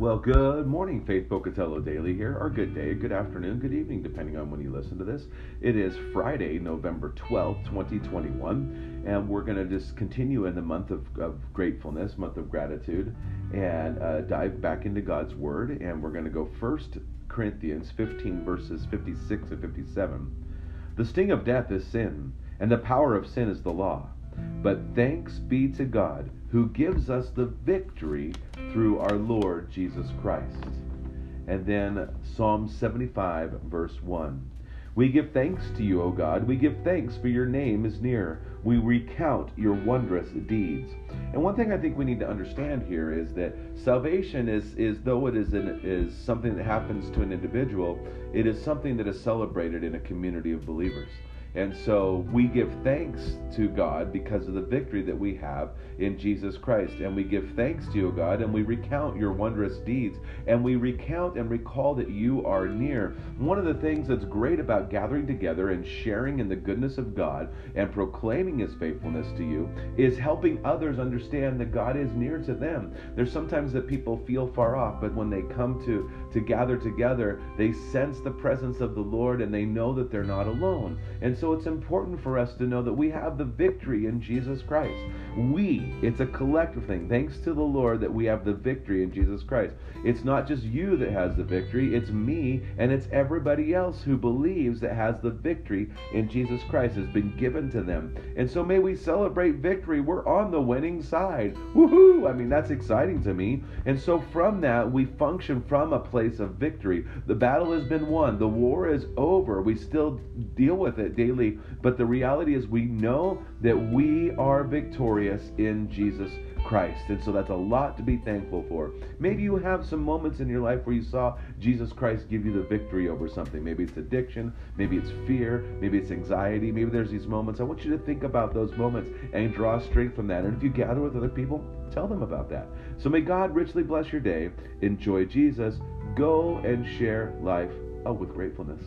Well, good morning, Faith Pocatello Daily here, or good day, good afternoon, good evening, depending on when you listen to this. It is Friday, November 12th, 2021, and we're going to just continue in the month of, of gratefulness, month of gratitude, and uh, dive back into God's Word. And we're going to go first Corinthians 15, verses 56 and 57. The sting of death is sin, and the power of sin is the law. But thanks be to God who gives us the victory through our Lord Jesus Christ. And then Psalm 75, verse 1. We give thanks to you, O God. We give thanks for your name is near. We recount your wondrous deeds. And one thing I think we need to understand here is that salvation is, is though it is, an, is something that happens to an individual, it is something that is celebrated in a community of believers. And so we give thanks to God because of the victory that we have in Jesus Christ. And we give thanks to you, God, and we recount your wondrous deeds. And we recount and recall that you are near. One of the things that's great about gathering together and sharing in the goodness of God and proclaiming his faithfulness to you is helping others understand that God is near to them. There's sometimes that people feel far off, but when they come to, to gather together, they sense the presence of the Lord and they know that they're not alone. And so it's important for us to know that we have the victory in Jesus Christ. We, it's a collective thing. Thanks to the Lord that we have the victory in Jesus Christ. It's not just you that has the victory, it's me and it's everybody else who believes that has the victory in Jesus Christ has been given to them. And so may we celebrate victory. We're on the winning side. Woohoo! I mean, that's exciting to me. And so from that, we function from a place of victory. The battle has been won. The war is over. We still deal with it daily daily. But the reality is, we know that we are victorious in Jesus Christ. And so that's a lot to be thankful for. Maybe you have some moments in your life where you saw Jesus Christ give you the victory over something. Maybe it's addiction, maybe it's fear, maybe it's anxiety, maybe there's these moments. I want you to think about those moments and draw strength from that. And if you gather with other people, tell them about that. So may God richly bless your day. Enjoy Jesus. Go and share life oh, with gratefulness.